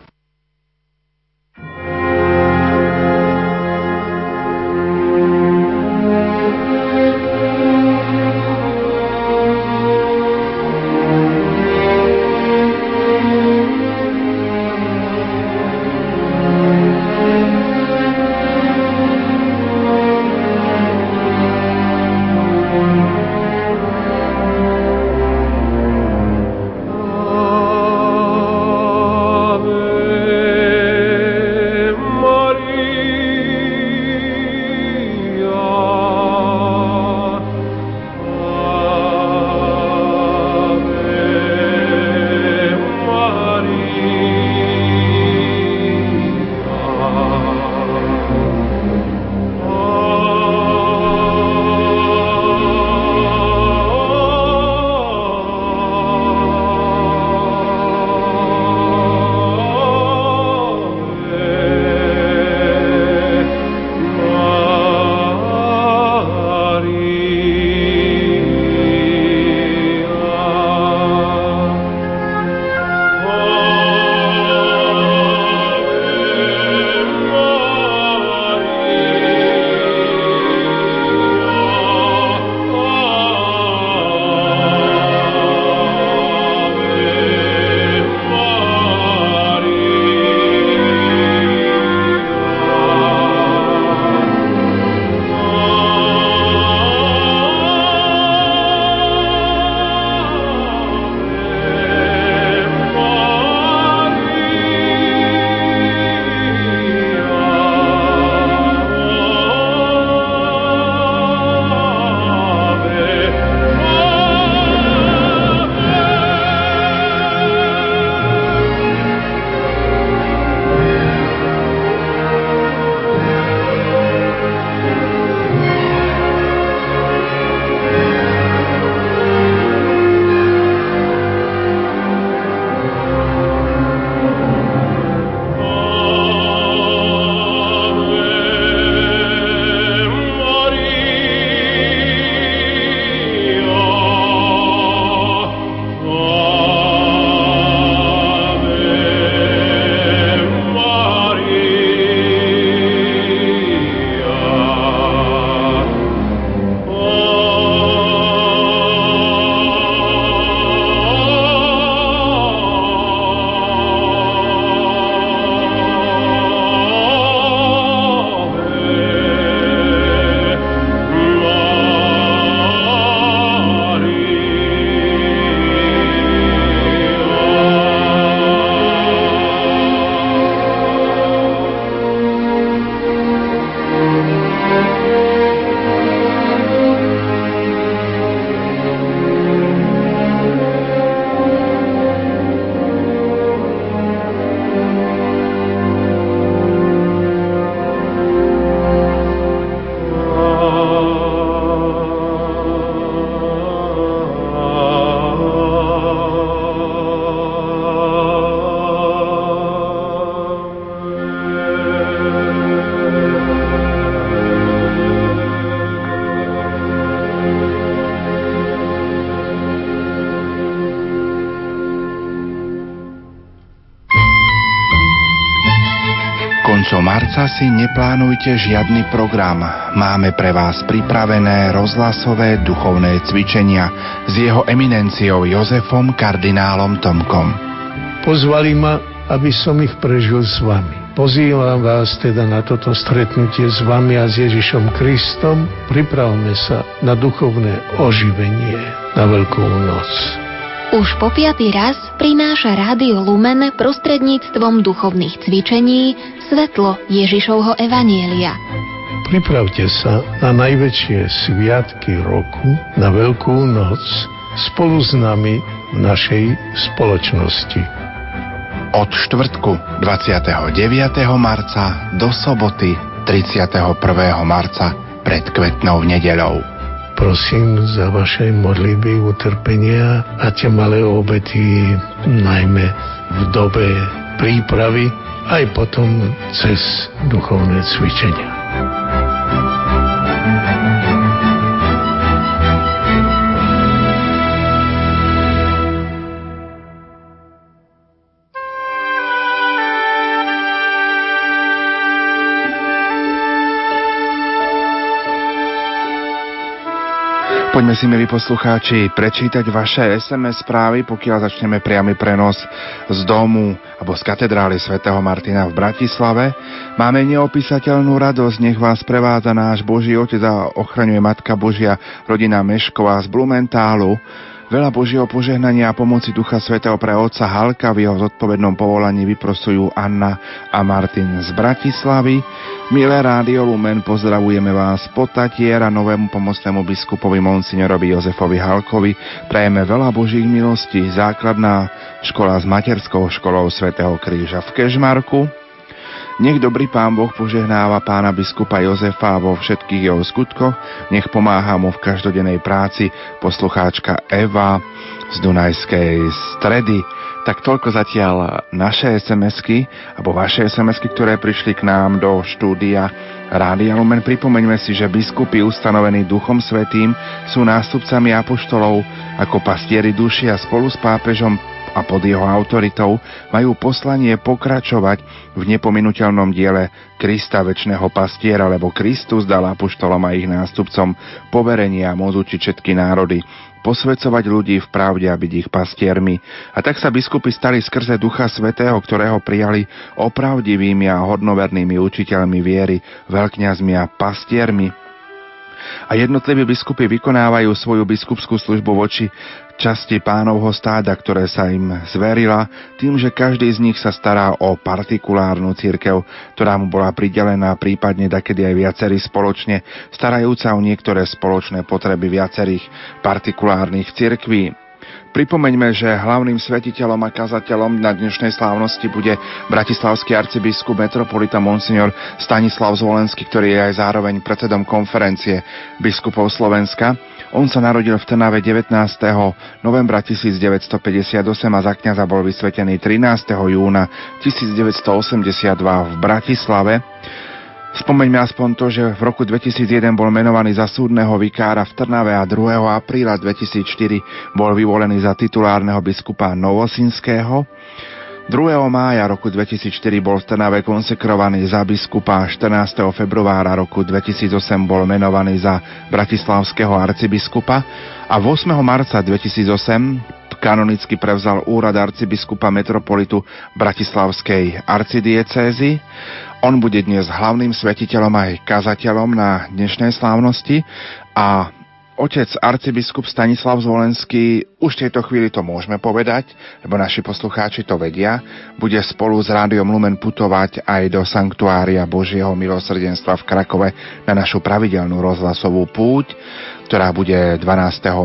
Si neplánujte žiadny program. Máme pre vás pripravené rozhlasové duchovné cvičenia s jeho eminenciou Jozefom kardinálom Tomkom. Pozvali ma, aby som ich prežil s vami. Pozývam vás teda na toto stretnutie s vami a s Ježišom Kristom. Pripravme sa na duchovné oživenie na Veľkú noc. Už po piatý raz prináša Rádio Lumen prostredníctvom duchovných cvičení svetlo Ježišovho Evanielia. Pripravte sa na najväčšie sviatky roku, na Veľkú noc, spolu s nami v našej spoločnosti od štvrtku 29. marca do soboty 31. marca pred kvetnou nedeľou. Prosím za vaše modlitby, utrpenia a tie malé obety, najmä v dobe prípravy, aj potom cez duchovné cvičenia. Poďme si, milí poslucháči, prečítať vaše SMS správy, pokiaľ začneme priamy prenos z domu alebo z katedrály svätého Martina v Bratislave. Máme neopísateľnú radosť, nech vás prevádza náš Boží Otec a ochraňuje Matka Božia, rodina Mešková z Blumentálu. Veľa Božieho požehnania a pomoci Ducha Svetého pre otca Halka v jeho zodpovednom povolaní vyprosujú Anna a Martin z Bratislavy. Milé Rádio Lumen, pozdravujeme vás po Tatiera novému pomocnému biskupovi Monsignorovi Jozefovi Halkovi. Prajeme veľa Božích milostí, základná škola s materskou školou Svetého kríža v Kežmarku. Nech dobrý pán Boh požehnáva pána biskupa Jozefa vo všetkých jeho skutkoch, nech pomáha mu v každodennej práci poslucháčka Eva z Dunajskej stredy. Tak toľko zatiaľ naše SMS-ky, alebo vaše SMS-ky, ktoré prišli k nám do štúdia Rádia Lumen. Pripomeňme si, že biskupy ustanovení Duchom Svetým sú nástupcami apoštolov ako pastieri duši a spolu s pápežom a pod jeho autoritou majú poslanie pokračovať v nepominuteľnom diele Krista väčšného pastiera, lebo Kristus dal apoštolom a ich nástupcom poverenia a moc učiť všetky národy, posvedcovať ľudí v pravde a byť ich pastiermi. A tak sa biskupy stali skrze Ducha Svetého, ktorého prijali opravdivými a hodnovernými učiteľmi viery, veľkňazmi a pastiermi, a jednotliví biskupy vykonávajú svoju biskupskú službu voči časti pánovho stáda, ktoré sa im zverila, tým, že každý z nich sa stará o partikulárnu církev, ktorá mu bola pridelená, prípadne dakedy aj viacerí spoločne, starajúca o niektoré spoločné potreby viacerých partikulárnych cirkví. Pripomeňme, že hlavným svetiteľom a kazateľom na dnešnej slávnosti bude bratislavský arcibiskup metropolita Monsignor Stanislav Zvolenský, ktorý je aj zároveň predsedom konferencie biskupov Slovenska. On sa narodil v Trnave 19. novembra 1958 a za kniaza bol vysvetený 13. júna 1982 v Bratislave. Spomeňme aspoň to, že v roku 2001 bol menovaný za súdneho vikára v Trnave a 2. apríla 2004 bol vyvolený za titulárneho biskupa Novosinského. 2. mája roku 2004 bol v Trnave konsekrovaný za biskupa 14. februára roku 2008 bol menovaný za bratislavského arcibiskupa a 8. marca 2008 kanonicky prevzal úrad arcibiskupa metropolitu Bratislavskej arcidiecézy. On bude dnes hlavným svetiteľom aj kazateľom na dnešnej slávnosti a otec arcibiskup Stanislav Zvolenský, už v tejto chvíli to môžeme povedať, lebo naši poslucháči to vedia, bude spolu s Rádiom Lumen putovať aj do Sanktuária Božieho milosrdenstva v Krakove na našu pravidelnú rozhlasovú púť ktorá bude 12.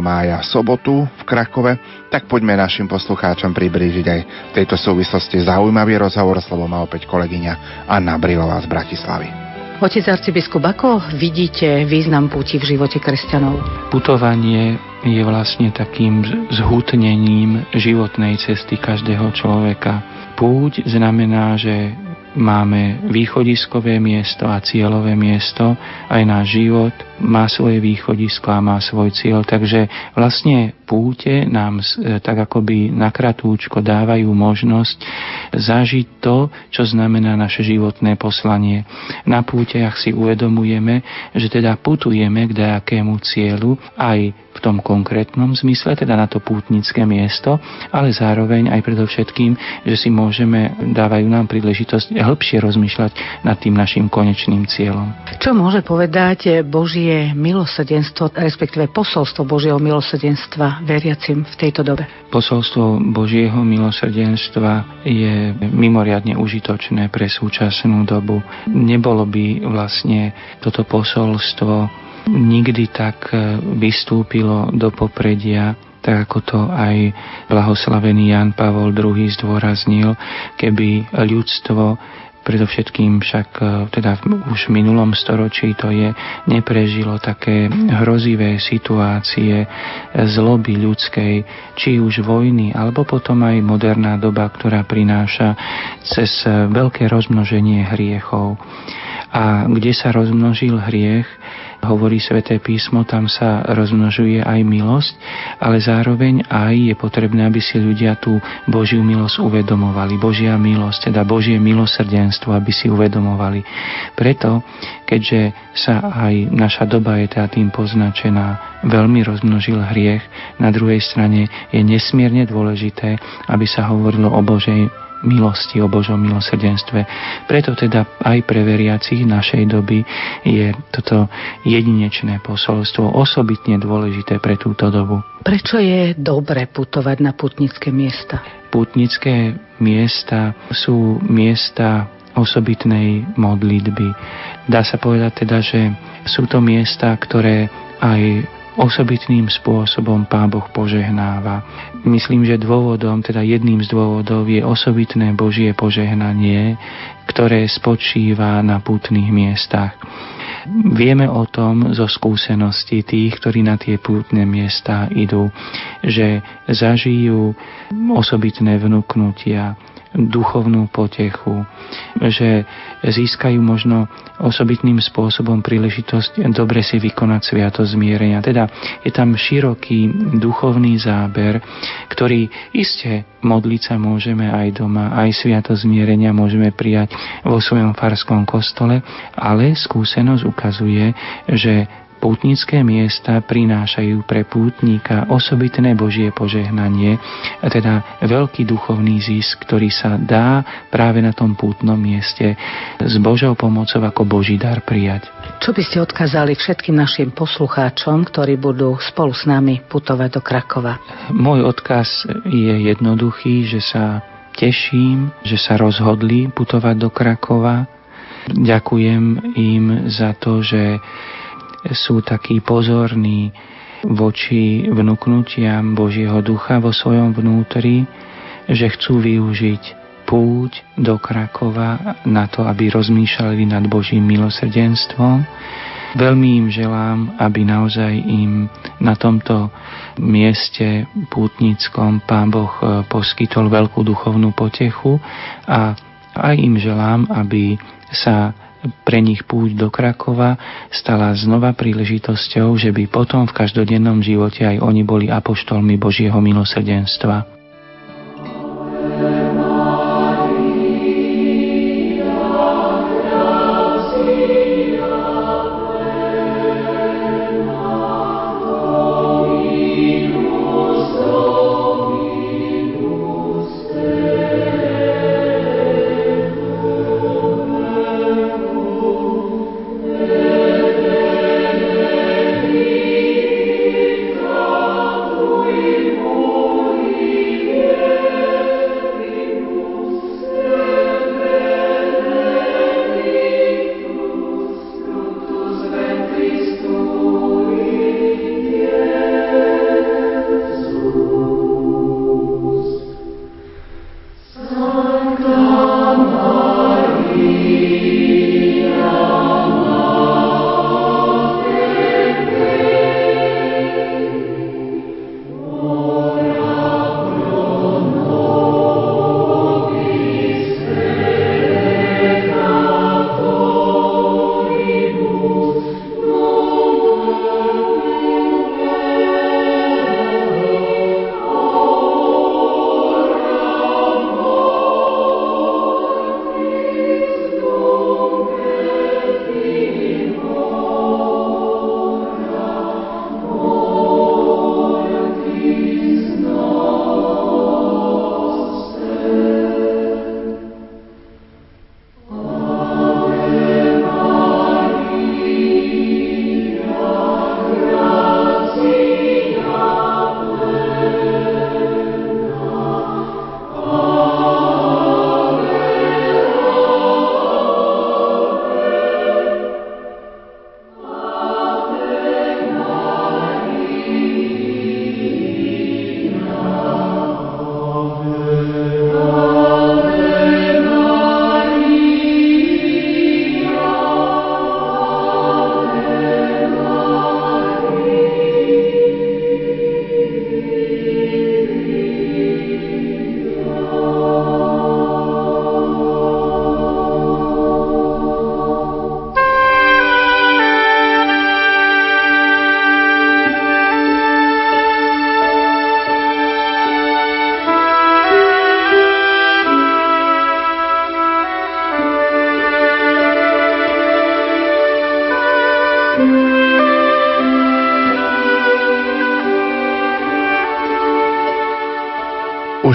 mája v sobotu v Krakove, tak poďme našim poslucháčom priblížiť aj v tejto súvislosti zaujímavý rozhovor. Slovo má opäť kolegyňa Anna Brilová z Bratislavy. Otec arcibiskup, ako vidíte význam púti v živote kresťanov? Putovanie je vlastne takým zhutnením životnej cesty každého človeka. Púť znamená, že máme východiskové miesto a cieľové miesto, aj náš život má svoje východisko a má svoj cieľ. Takže vlastne púte nám e, tak akoby na kratúčko dávajú možnosť zažiť to, čo znamená naše životné poslanie. Na púteach si uvedomujeme, že teda putujeme k nejakému cieľu aj v tom konkrétnom zmysle, teda na to pútnické miesto, ale zároveň aj predovšetkým, že si môžeme, dávajú nám príležitosť hĺbšie rozmýšľať nad tým našim konečným cieľom. Čo môže povedať Božie milosrdenstvo, respektíve posolstvo Božieho milosrdenstva veriacim v tejto dobe? Posolstvo Božieho milosrdenstva je mimoriadne užitočné pre súčasnú dobu. Nebolo by vlastne toto posolstvo nikdy tak vystúpilo do popredia, tak ako to aj blahoslavený Jan Pavol II zdôraznil, keby ľudstvo predovšetkým však e, teda už v minulom storočí to je, neprežilo také hrozivé situácie zloby ľudskej, či už vojny, alebo potom aj moderná doba, ktorá prináša cez veľké rozmnoženie hriechov. A kde sa rozmnožil hriech, hovorí sväté písmo, tam sa rozmnožuje aj milosť, ale zároveň aj je potrebné, aby si ľudia tú Božiu milosť uvedomovali. Božia milosť, teda Božie milosrdenstvo, aby si uvedomovali. Preto, keďže sa aj naša doba je teda tým poznačená, veľmi rozmnožil hriech, na druhej strane je nesmierne dôležité, aby sa hovorilo o Božej milosti, o Božom milosrdenstve. Preto teda aj pre veriacich našej doby je toto jedinečné posolstvo osobitne dôležité pre túto dobu. Prečo je dobre putovať na putnické miesta? Putnické miesta sú miesta osobitnej modlitby. Dá sa povedať teda, že sú to miesta, ktoré aj osobitným spôsobom Pán Boh požehnáva. Myslím, že dôvodom, teda jedným z dôvodov je osobitné Božie požehnanie, ktoré spočíva na putných miestach. Vieme o tom zo skúsenosti tých, ktorí na tie pútne miesta idú, že zažijú osobitné vnúknutia, duchovnú potechu, že získajú možno osobitným spôsobom príležitosť dobre si vykonať sviato zmierenia. Teda je tam široký duchovný záber, ktorý iste modliť sa môžeme aj doma, aj sviato zmierenia môžeme prijať vo svojom farskom kostole, ale skúsenosť ukazuje, že Pútnické miesta prinášajú pre pútnika osobitné Božie požehnanie, teda veľký duchovný zisk, ktorý sa dá práve na tom pútnom mieste s Božou pomocou ako Boží dar prijať. Čo by ste odkázali všetkým našim poslucháčom, ktorí budú spolu s nami putovať do Krakova? Môj odkaz je jednoduchý, že sa teším, že sa rozhodli putovať do Krakova. Ďakujem im za to, že sú takí pozorní voči vnúknutiam Božieho ducha vo svojom vnútri, že chcú využiť púť do Krakova na to, aby rozmýšľali nad Božím milosrdenstvom. Veľmi im želám, aby naozaj im na tomto mieste pútnickom Pán Boh e, poskytol veľkú duchovnú potechu a aj im želám, aby sa pre nich púť do Krakova stala znova príležitosťou, že by potom v každodennom živote aj oni boli apoštolmi Božieho milosrdenstva.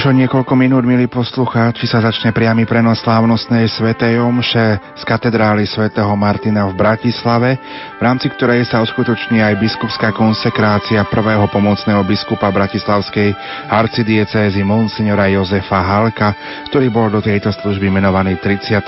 Už o niekoľko minút, milí poslucháči, sa začne priamy prenos slávnostnej svetej omše z katedrály svätého Martina v Bratislave, v rámci ktorej sa uskutoční aj biskupská konsekrácia prvého pomocného biskupa bratislavskej arcidiecézy monsignora Jozefa Halka, ktorý bol do tejto služby menovaný 30.